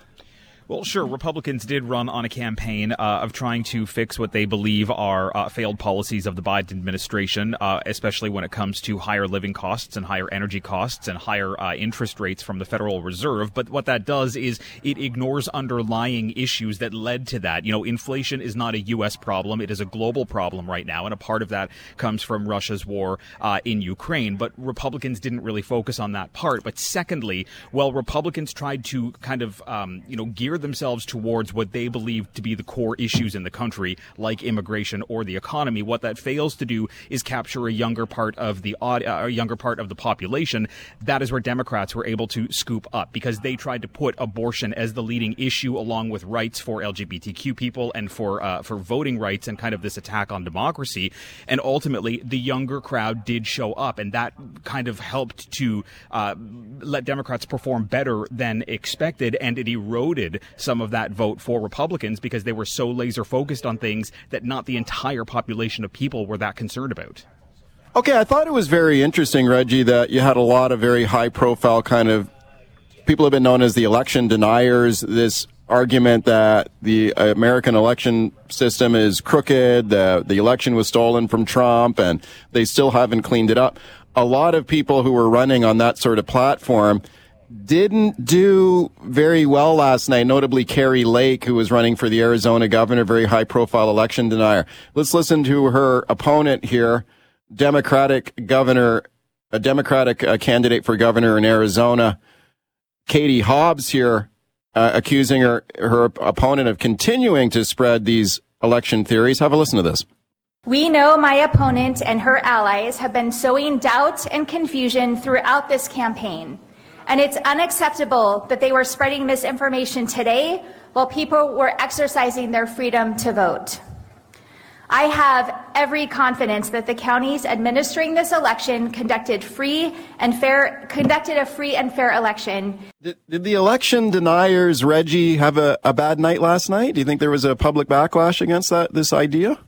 S14: Well, sure. Republicans did run on a campaign uh, of trying to fix what they believe are uh, failed policies of the Biden administration, uh, especially when it comes to higher living costs and higher energy costs and higher uh, interest rates from the Federal Reserve. But what that does is it ignores underlying issues that led to that. You know, inflation is not a U.S. problem; it is a global problem right now, and a part of that comes from Russia's war uh, in Ukraine. But Republicans didn't really focus on that part. But secondly, well, Republicans tried to kind of um, you know gear themselves towards what they believe to be the core issues in the country, like immigration or the economy. What that fails to do is capture a younger part of the uh, younger part of the population. That is where Democrats were able to scoop up because they tried to put abortion as the leading issue, along with rights for LGBTQ people and for uh, for voting rights and kind of this attack on democracy. And ultimately, the younger crowd did show up, and that kind of helped to uh, let Democrats perform better than expected, and it eroded some of that vote for Republicans because they were so laser focused on things that not the entire population of people were that concerned about.
S1: Okay, I thought it was very interesting, Reggie, that you had a lot of very high profile kind of people have been known as the election deniers. This argument that the American election system is crooked, that the election was stolen from Trump, and they still haven't cleaned it up. A lot of people who were running on that sort of platform didn't do very well last night, notably Kari Lake, who was running for the Arizona governor, very high profile election denier. Let's listen to her opponent here, Democratic governor, a Democratic uh, candidate for governor in Arizona, Katie Hobbs here, uh, accusing her, her opponent of continuing to spread these election theories. Have a listen to this.
S16: We know my opponent and her allies have been sowing doubt and confusion throughout this campaign. And it's unacceptable that they were spreading misinformation today while people were exercising their freedom to vote. I have every confidence that the counties administering this election conducted free and fair conducted a free and fair election.
S1: Did, did the election deniers, Reggie, have a, a bad night last night? Do you think there was a public backlash against that this idea?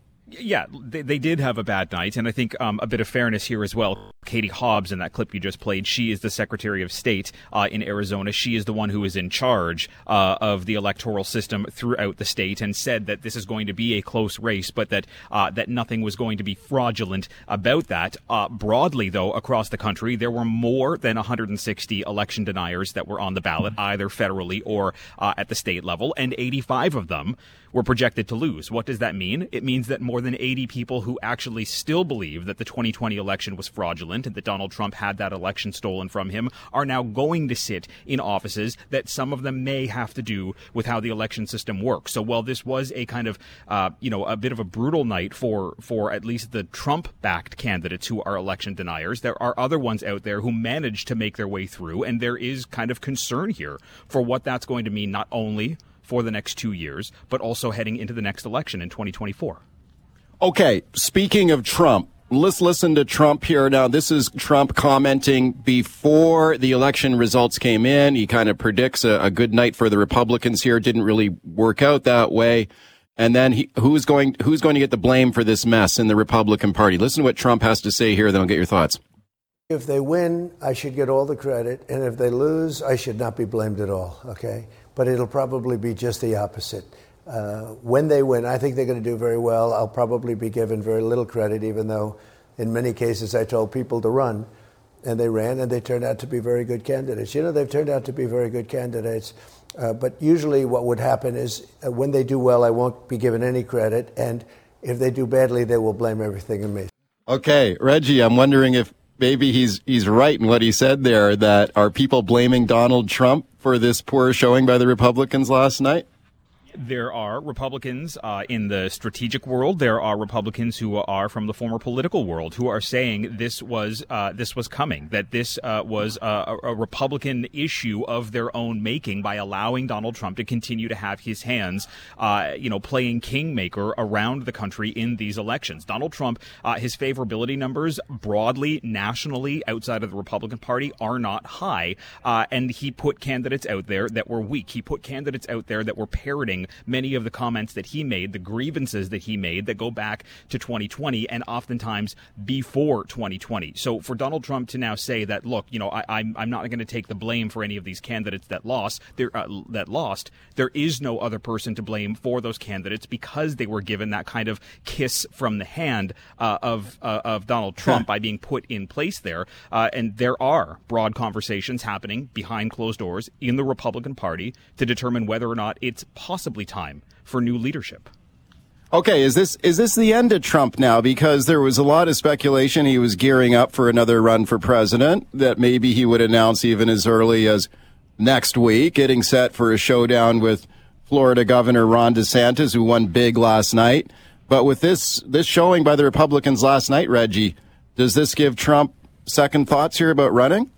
S14: Yeah, they, they did have a bad night, and I think um, a bit of fairness here as well. Katie Hobbs, in that clip you just played, she is the Secretary of State uh, in Arizona. She is the one who is in charge uh, of the electoral system throughout the state, and said that this is going to be a close race, but that uh, that nothing was going to be fraudulent about that. Uh, broadly, though, across the country, there were more than 160 election deniers that were on the ballot, either federally or uh, at the state level, and 85 of them were projected to lose. What does that mean? It means that more than 80 people who actually still believe that the 2020 election was fraudulent and that Donald Trump had that election stolen from him are now going to sit in offices that some of them may have to do with how the election system works. So while this was a kind of, uh, you know, a bit of a brutal night for, for at least the Trump backed candidates who are election deniers, there are other ones out there who managed to make their way through. And there is kind of concern here for what that's going to mean, not only for the next two years, but also heading into the next election in 2024.
S1: Okay, speaking of Trump, let's listen to Trump here. Now, this is Trump commenting before the election results came in. He kind of predicts a, a good night for the Republicans here. Didn't really work out that way. And then he, who's going who's going to get the blame for this mess in the Republican Party? Listen to what Trump has to say here, then I'll get your thoughts.
S17: If they win, I should get all the credit, and if they lose, I should not be blamed at all. Okay, but it'll probably be just the opposite. Uh, when they win, I think they're going to do very well. I'll probably be given very little credit, even though in many cases I told people to run, and they ran, and they turned out to be very good candidates. You know, they've turned out to be very good candidates. Uh, but usually, what would happen is uh, when they do well, I won't be given any credit, and if they do badly, they will blame everything on me.
S1: Okay, Reggie, I'm wondering if maybe he's he's right in what he said there. That are people blaming Donald Trump for this poor showing by the Republicans last night?
S14: There are Republicans uh, in the strategic world. There are Republicans who are from the former political world who are saying this was uh, this was coming. That this uh, was a, a, Republican issue of their own making by allowing Donald Trump to continue to have his hands, uh, you know, playing kingmaker around the country in these elections. Donald Trump, uh, his favorability numbers broadly, nationally, outside of the Republican Party, are not high, uh, and he put candidates out there that were weak. He put candidates out there that were parroting many of the comments that he made, the grievances that he made that go back to 2020 and oftentimes before 2020. So for Donald Trump to now say that, look, you know, I, I'm I'm not going to take the blame for any of these candidates that lost, there uh, that lost. There is no other person to blame for those candidates because they were given that kind of kiss from the hand uh, of uh, of Donald Trump by being put in place there. Uh, and there are broad conversations happening behind closed doors in the Republican Party to determine whether or not it's possibly time for new leadership.
S1: Okay, is this is this the end of Trump now? Because there was a lot of speculation he was gearing up for another run for president. That maybe he would announce even as early as next week, getting set for a showdown with Florida Governor Ron DeSantis, who won big last night. But with this this showing by the Republicans last night, Reggie, does this give Trump second thoughts here about running?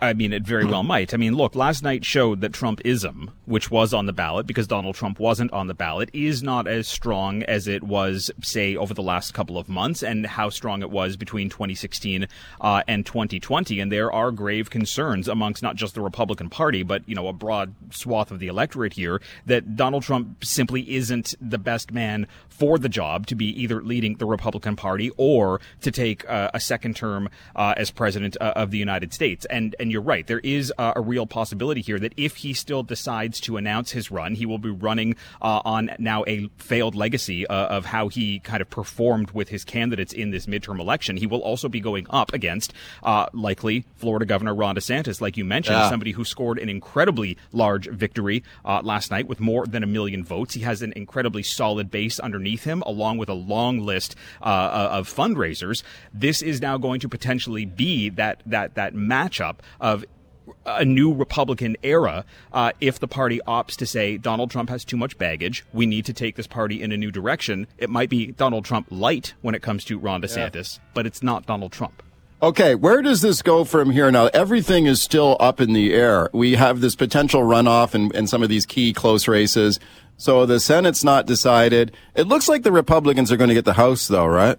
S14: I mean, it very well might. I mean, look, last night showed that Trumpism, which was on the ballot because Donald Trump wasn't on the ballot, is not as strong as it was, say, over the last couple of months and how strong it was between 2016 uh, and 2020. And there are grave concerns amongst not just the Republican Party, but, you know, a broad swath of the electorate here that Donald Trump simply isn't the best man for the job to be either leading the Republican Party or to take uh, a second term uh, as president uh, of the United States. And and you're right, there is a real possibility here that if he still decides to announce his run, he will be running uh, on now a failed legacy uh, of how he kind of performed with his candidates in this midterm election. He will also be going up against uh, likely Florida Governor Ron DeSantis, like you mentioned,
S1: Yeah.
S14: somebody who scored an incredibly large victory uh, last night with more than a million votes. He has an incredibly solid base underneath him, along with a long list uh, of fundraisers. This is now going to potentially be that that that matchup of a new Republican era uh, if the party opts to say Donald Trump has too much baggage. We need to take this party in a new direction. It might be Donald Trump light when it comes to Ron DeSantis, but it's not Donald Trump.
S1: Okay, where does this go from here now? Everything is still up in the air. We have this potential runoff in some of these key close races. So the Senate's not decided. It looks like the Republicans are going to get the House, though, right?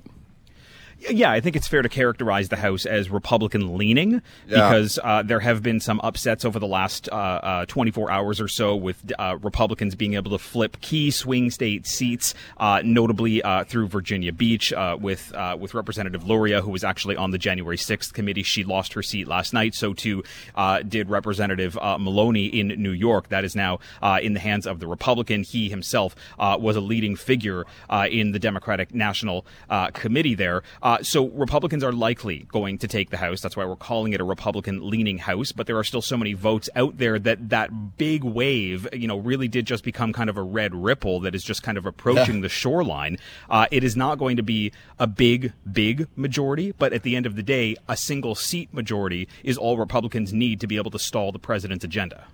S14: Yeah, I think it's fair to characterize the House as Republican leaning
S1: Yeah.
S14: because uh, there have been some upsets over the last uh, uh, 24 hours or so with uh, Republicans being able to flip key swing state seats, uh, notably uh, through Virginia Beach uh, with uh, with Representative Luria, who was actually on the January 6th committee. She lost her seat last night. So too uh, did Representative uh, Maloney in New York. That is now uh, in the hands of the Republican. He himself uh, was a leading figure uh, in the Democratic National uh, Committee there. Uh, so Republicans are likely going to take the House. That's why we're calling it a Republican leaning House. But there are still so many votes out there that that big wave, you know, really did just become kind of a red ripple that is just kind of approaching
S1: Yeah.
S14: the shoreline. Uh, it is not going to be a big, big majority, but at the end of the day, a single seat majority is all Republicans need to be able to stall the president's agenda.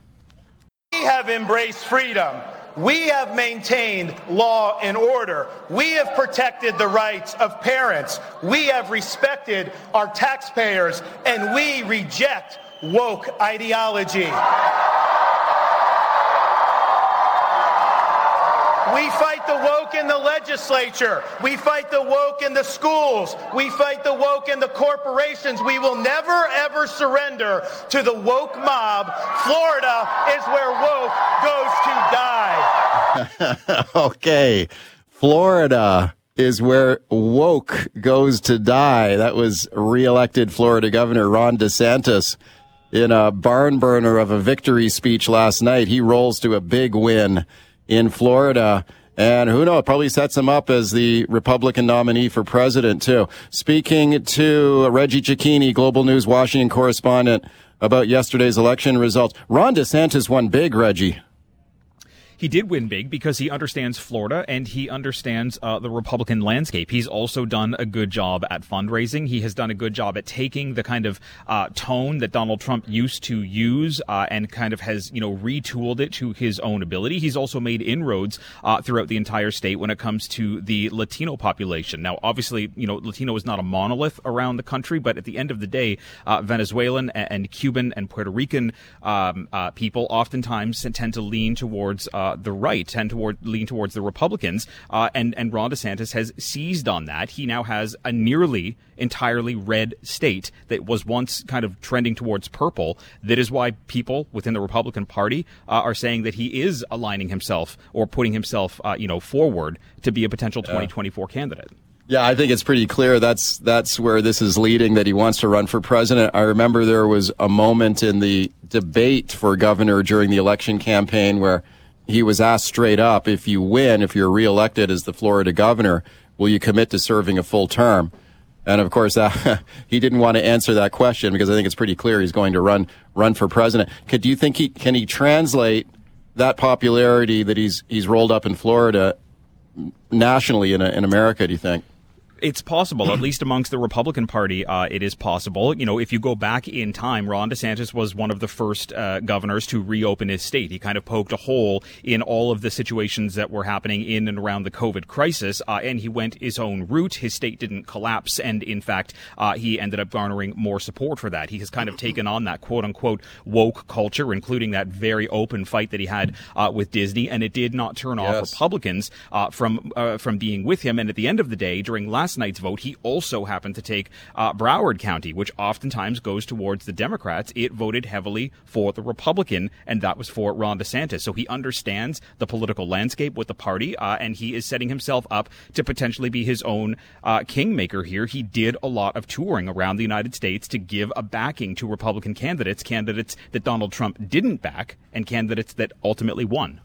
S18: We have embraced freedom. We have maintained law and order. We have protected the rights of parents. We have respected our taxpayers, and we reject woke ideology. We fight the woke in the legislature. We fight the woke in the schools. We fight the woke in the corporations. We will never, ever surrender to the woke mob. Florida is where woke goes to die.
S1: okay. Florida is where woke goes to die. That was reelected Florida Governor Ron DeSantis in a barn burner of a victory speech last night. He rolls to a big win in Florida. And who knows, probably sets him up as the Republican nominee for president, too. Speaking to Reggie Cecchini, Global News Washington correspondent, about yesterday's election results. Ron DeSantis won big, Reggie.
S14: He did win big because he understands Florida and he understands uh, the Republican landscape. He's also done a good job at fundraising. He has done a good job at taking the kind of uh, tone that Donald Trump used to use uh, and kind of has, you know, retooled it to his own ability. He's also made inroads uh, throughout the entire state when it comes to the Latino population. Now, obviously, you know, Latino is not a monolith around the country, but at the end of the day, uh, Venezuelan and, Cuban and Puerto Rican um, uh, people oftentimes tend to lean towards uh, uh, the right, tend toward lean towards the Republicans, uh, and and Ron DeSantis has seized on that. He now has a nearly entirely red state that was once kind of trending towards purple. That is why people within the Republican Party uh, are saying that he is aligning himself or putting himself, uh, you know, forward to be a potential 2024 candidate.
S1: Yeah, I think it's pretty clear that's that's where this is leading that he wants to run for president. I remember there was a moment in the debate for governor during the election campaign where he was asked straight up, if you win, if you're reelected as the Florida governor, will you commit to serving a full term? And of course, uh, he didn't want to answer that question because I think it's pretty clear he's going to run run for president. Could do you think he can he translate that popularity that he's he's rolled up in Florida nationally in in America? Do you think?
S14: It's possible, at least amongst the Republican Party, uh, it is possible. You know, if you go back in time, Ron DeSantis was one of the first uh, governors to reopen his state. He kind of poked a hole in all of the situations that were happening in and around the COVID crisis, uh, and he went his own route. His state didn't collapse, and in fact, uh, he ended up garnering more support for that. He has kind of taken on that quote unquote woke culture, including that very open fight that he had uh, with Disney, and it did not turn off Republicans uh, from from being with him. And at the end of the day, during last night's vote, he also happened to take uh, Broward County, which oftentimes goes towards the Democrats. It voted heavily for the Republican, and that was for Ron DeSantis. So he understands the political landscape with the party, uh, and he is setting himself up to potentially be his own uh, kingmaker here. He did a lot of touring around the United States to give a backing to Republican candidates, candidates that Donald Trump didn't back, and candidates that ultimately won.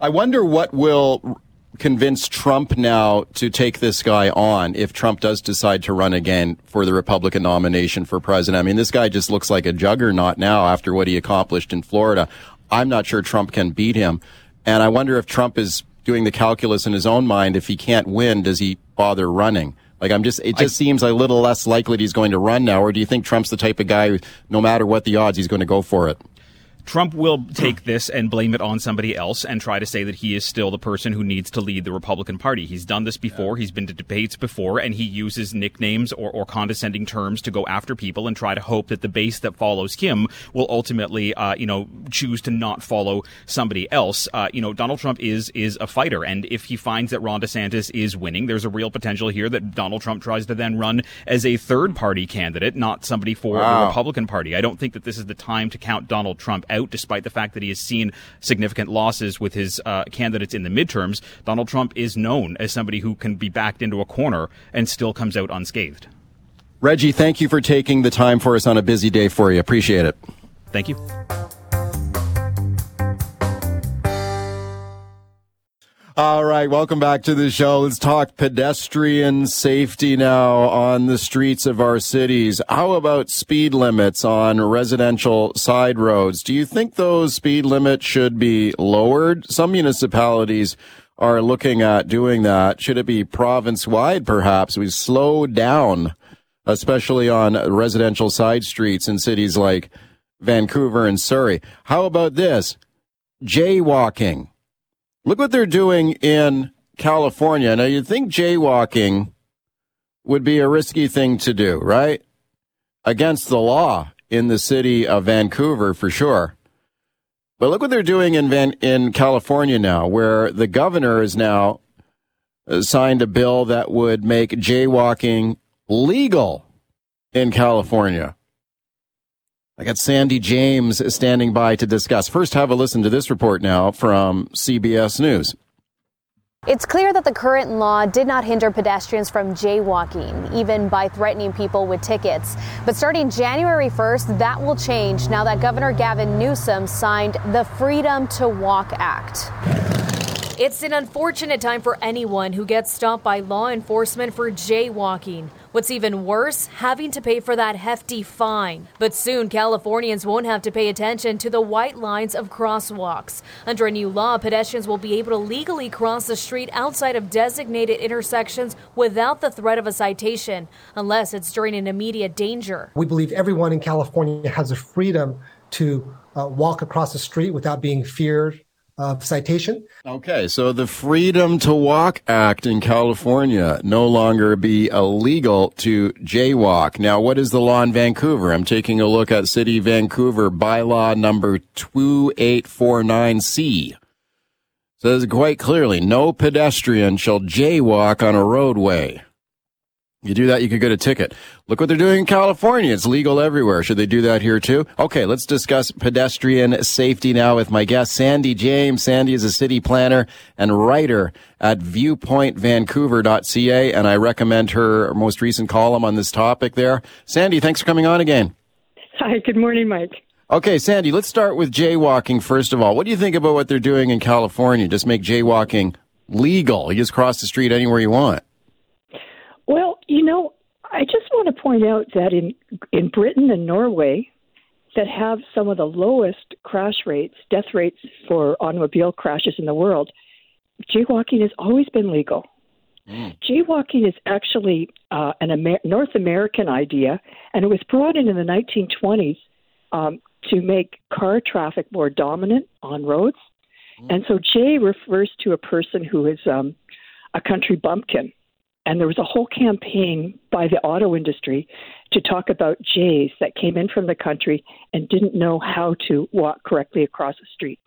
S1: I wonder what will convince Trump now to take this guy on if Trump does decide to run again for the Republican nomination for president. I mean, this guy just looks like a juggernaut now after what he accomplished in Florida. I'm not sure Trump can beat him. And I wonder if Trump is doing the calculus in his own mind. If he can't win, does he bother running? Like I'm just, it just seems a little less likely that he's going to run now. Or do you think Trump's the type of guy who, no matter what the odds, he's going to go for it?
S14: Trump will take this and blame it on somebody else and try to say that he is still the person who needs to lead the Republican Party. He's done this before. He's been to debates before, and he uses nicknames or, or condescending terms to go after people and try to hope that the base that follows him will ultimately, uh, you know, choose to not follow somebody else. Uh, you know, Donald Trump is is a fighter, and if he finds that Ron DeSantis is winning, there's a real potential here that Donald Trump tries to then run as a third party candidate, not somebody for the Republican Party. I don't think that this is the time to count Donald Trump out, despite the fact that he has seen significant losses with his uh, candidates in the midterms. Donald Trump is known as somebody who can be backed into a corner and still comes out unscathed.
S1: Reggie, thank you for taking the time for us on a busy day for you. Appreciate it.
S14: Thank you.
S1: All right, welcome back to the show. Let's talk pedestrian safety now on the streets of our cities. How about speed limits on residential side roads? Do you think those speed limits should be lowered? Some municipalities are looking at doing that. Should it be province wide, perhaps? We slow down, especially on residential side streets in cities like Vancouver and Surrey. How about this? Jaywalking. Look what they're doing in California. Now, you'd think jaywalking would be a risky thing to do, right? Against the law in the city of Vancouver, for sure. But look what they're doing in Van- in California now, where the governor has now uh, signed a bill that would make jaywalking legal in California. I got Sandy James standing by to discuss. First, have a listen to this report now from CBS News.
S19: It's clear that the current law did not hinder pedestrians from jaywalking, even by threatening people with tickets. But starting January 1st, that will change now that Governor Gavin Newsom signed the Freedom to Walk Act.
S20: It's an unfortunate time for anyone who gets stopped by law enforcement for jaywalking. What's even worse, having to pay for that hefty fine. But soon, Californians won't have to pay attention to the white lines of crosswalks. Under a new law, pedestrians will be able to legally cross the street outside of designated intersections without the threat of a citation, unless it's during an immediate danger.
S21: We believe everyone in California has the freedom to uh, walk across the street without being feared of citation.
S1: Okay, so the Freedom to Walk Act in California no longer be illegal to jaywalk. Now, what is the law in Vancouver? I'm taking a look at City Vancouver bylaw number 2849C. says quite clearly no pedestrian shall jaywalk on a roadway. You do that, you could get a ticket. Look what they're doing in California. It's legal everywhere. Should they do that here too? Okay, let's discuss pedestrian safety now with my guest, Sandy James. Sandy is a city planner and writer at viewpointvancouver.ca, and I recommend her most recent column on this topic there. Sandy, thanks for coming on again.
S22: Hi, good morning, Mike.
S1: Okay, Sandy, let's start with jaywalking first of all. What do you think about what they're doing in California? Just make jaywalking legal. You just cross the street anywhere you want.
S22: Well, you know, I just want to point out that in in Britain and Norway, that have some of the lowest crash rates, death rates for automobile crashes in the world, jaywalking has always been legal. Mm. Jaywalking is actually uh, an Amer- North American idea, and it was brought in in the 1920s um, to make car traffic more dominant on roads. Mm. And so Jay refers to a person who is um, a country bumpkin. And there was a whole campaign by the auto industry to talk about Jays that came in from the country and didn't know how to walk correctly across the street.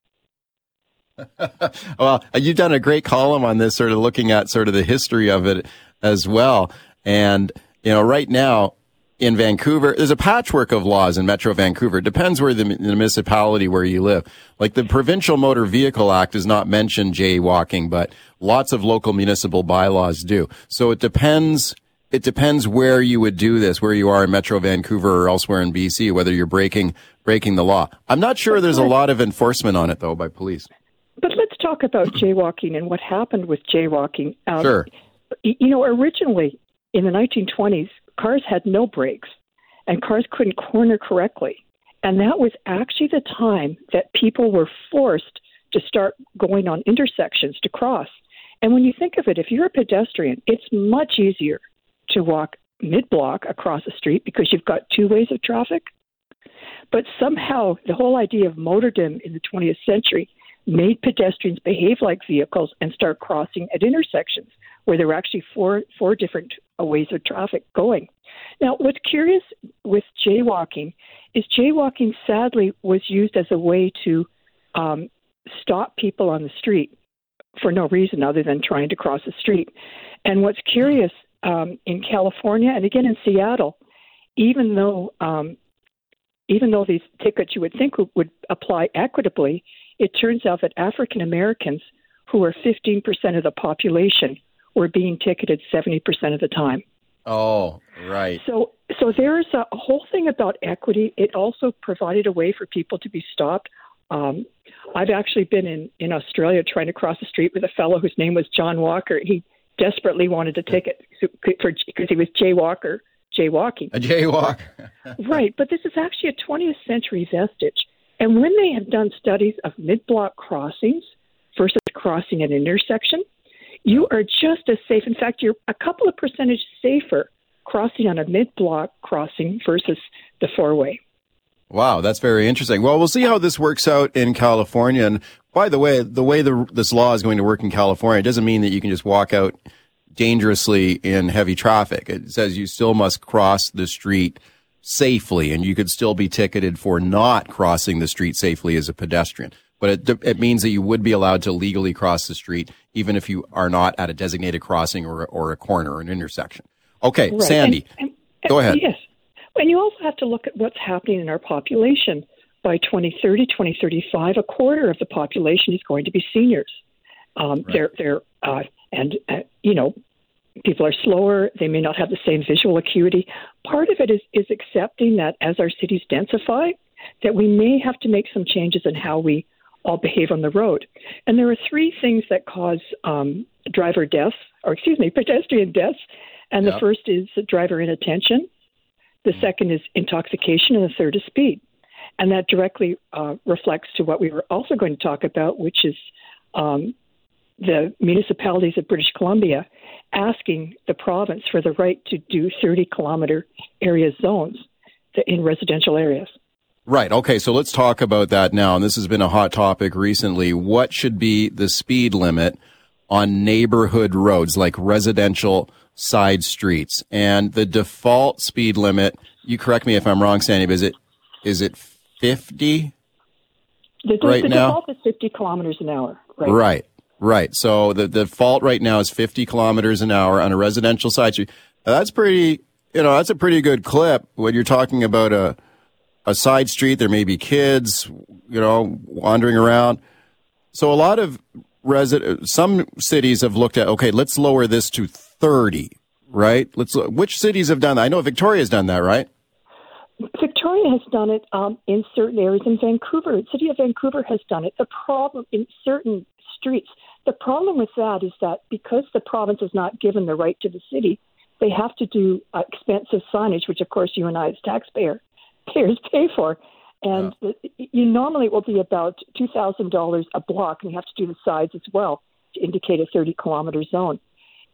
S1: well, you've done a great column on this, sort of looking at sort of the history of it as well. And, you know, right now, in Vancouver, there's a patchwork of laws in Metro Vancouver. It depends where the, the, municipality where you live. Like the Provincial Motor Vehicle Act does not mention jaywalking, but lots of local municipal bylaws do. So it depends. It depends where you would do this, where you are in Metro Vancouver or elsewhere in BC, whether you're breaking breaking the law. I'm not sure there's a lot of enforcement on it though by police.
S22: But let's talk about jaywalking and what happened with jaywalking.
S1: Um, sure.
S22: You know, originally in the 1920s, cars had no brakes and cars couldn't corner correctly. And that was actually the time that people were forced to start going on intersections to cross. And when you think of it, if you're a pedestrian, it's much easier to walk mid block across the street because you've got two ways of traffic. But somehow the whole idea of motordom in the 20th century made pedestrians behave like vehicles and start crossing at intersections where there were actually four four different ways of traffic going. Now, what's curious with jaywalking is jaywalking sadly was used as a way to um, stop people on the street for no reason other than trying to cross the street. And what's curious um, in California and again in Seattle, even though um, even though these tickets you would think would apply equitably, it turns out that African Americans, who are 15% of the population, were being ticketed 70% of the time.
S1: Oh, right.
S22: So, so there's a whole thing about equity. It also provided a way for people to be stopped. Um, I've actually been in in Australia trying to cross the street with a fellow whose name was John Walker. He desperately wanted a ticket for because he was Jay Walker, jaywalking.
S1: A jaywalker.
S22: right, but this is actually a 20th century vestige. And when they have done studies of mid block crossings versus crossing an intersection, you are just as safe. In fact, you're a couple of percentage safer crossing on a mid block crossing versus the four way.
S1: Wow, that's very interesting. Well, we'll see how this works out in California. And by the way, the way the, this law is going to work in California doesn't mean that you can just walk out dangerously in heavy traffic. It says you still must cross the street safely, and you could still be ticketed for not crossing the street safely as a pedestrian. But it, it means that you would be allowed to legally cross the street, even if you are not at a designated crossing or, or a corner or an intersection. Okay, right. Sandy, and, and, go ahead.
S22: Yes. And you also have to look at what's happening in our population. By 2030, 2035, a quarter of the population is going to be seniors. Um, right. They're, they're, uh, and, uh, you know, people are slower. They may not have the same visual acuity. Part of it is, is accepting that as our cities densify, that we may have to make some changes in how we all behave on the road. And there are three things that cause um, driver deaths, or excuse me, pedestrian deaths. And yep. the first is driver inattention. The mm second is intoxication, and the third is speed. And that directly uh, reflects to what we were also going to talk about, which is um, the municipalities of British Columbia asking the province for the right to do 30 kilometer area zones in residential areas.
S1: Right. Okay. So let's talk about that now. And this has been a hot topic recently. What should be the speed limit on neighborhood roads, like residential side streets? And the default speed limit, you correct me if I'm wrong, Sandy, but is it, is it 50
S22: the,
S1: right
S22: the
S1: now?
S22: default is 50 kilometers an hour. Right.
S1: Right. Right. So the the fault right now is 50 kilometers an hour on a residential side street. That's pretty. You know, that's a pretty good clip when you're talking about a a side street. There may be kids, you know, wandering around. So a lot of resident, some cities have looked at. Okay, let's lower this to 30. Right. Let's. Which cities have done that? I know Victoria's done that. Right.
S22: Victoria has done it um, in certain areas. In Vancouver, the city of Vancouver has done it. The problem in certain streets, the problem with that is that because the province is not given the right to the city, they have to do uh, expensive signage, which of course you and I as taxpayer payers pay for. And yeah. you normally it will be about two thousand dollars a block, and you have to do the sides as well to indicate a thirty kilometer zone.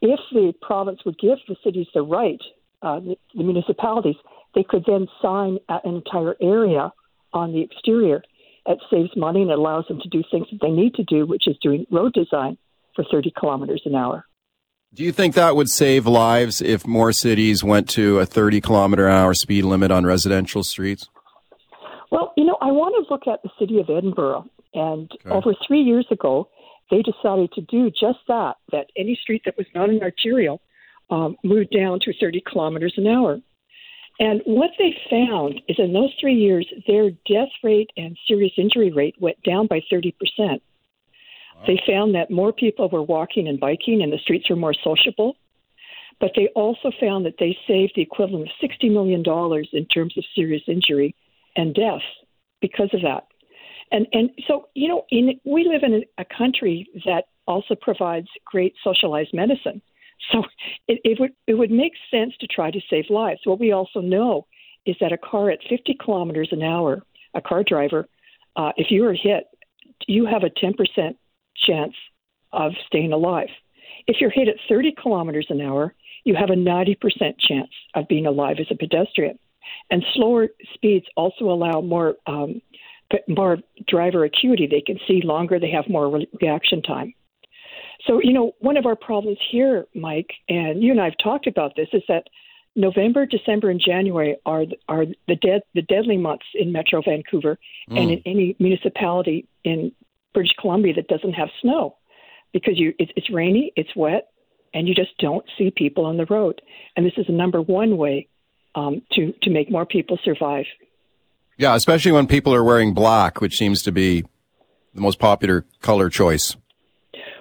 S22: If the province would give the cities the right, uh, the, the municipalities, they could then sign an entire area on the exterior. It saves money and allows them to do things that they need to do, which is doing road design for 30 kilometers an hour.
S1: Do you think that would save lives if more cities went to a 30 kilometer an hour speed limit on residential streets?
S22: Well, you know, I want to look at the city of Edinburgh. And okay. over three years ago, they decided to do just that, that any street that was not an arterial um, moved down to 30 kilometers an hour. And what they found is in those three years, their death rate and serious injury rate went down by 30%. They found that more people were walking and biking and the streets were more sociable. But they also found that they saved the equivalent of $60 million in terms of serious injury and death because of that. And, and so, you know, in, we live in a, a country that also provides great socialized medicine. So it, it would it would make sense to try to save lives. What we also know is that a car at 50 kilometers an hour, a car driver, uh, if you are hit, you have a 10% chance of staying alive. If you're hit at 30 kilometers an hour, you have a 90% chance of being alive as a pedestrian. And slower speeds also allow more um, more driver acuity. They can see longer. They have more re- reaction time. So, you know, one of our problems here, Mike, and you and I have talked about this, is that November, December, and January are are the dead the deadly months in Metro Vancouver mm. and in any municipality in British Columbia that doesn't have snow, because you it's, it's rainy, it's wet, and you just don't see people on the road. And this is the number one way um, to to make more people survive.
S1: Yeah, especially when people are wearing black, which seems to be the most popular color choice.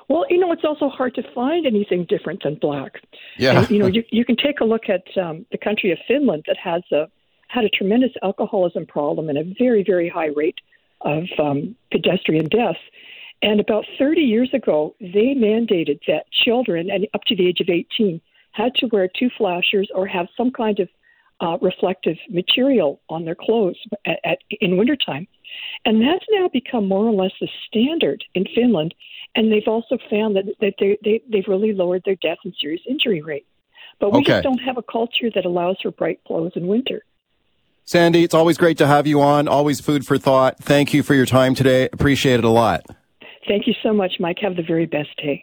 S22: Well, you know, it's also hard to find anything different than black.
S1: Yeah.
S22: And, you know, you, you can take a look at um, the country of Finland that has a, had a tremendous alcoholism problem and a very, very high rate of um, pedestrian deaths. And about 30 years ago, they mandated that children, and up to the age of 18, had to wear two flashers or have some kind of uh, reflective material on their clothes at, at, in wintertime. And that's now become more or less the standard in Finland. And they've also found that, that they, they, they've really lowered their death and serious injury rate. But we okay. just don't have a culture that allows for bright clothes in winter.
S1: Sandy, it's always great to have you on. Always food for thought. Thank you for your time today. Appreciate it a lot.
S22: Thank you so much, Mike. Have the very best day.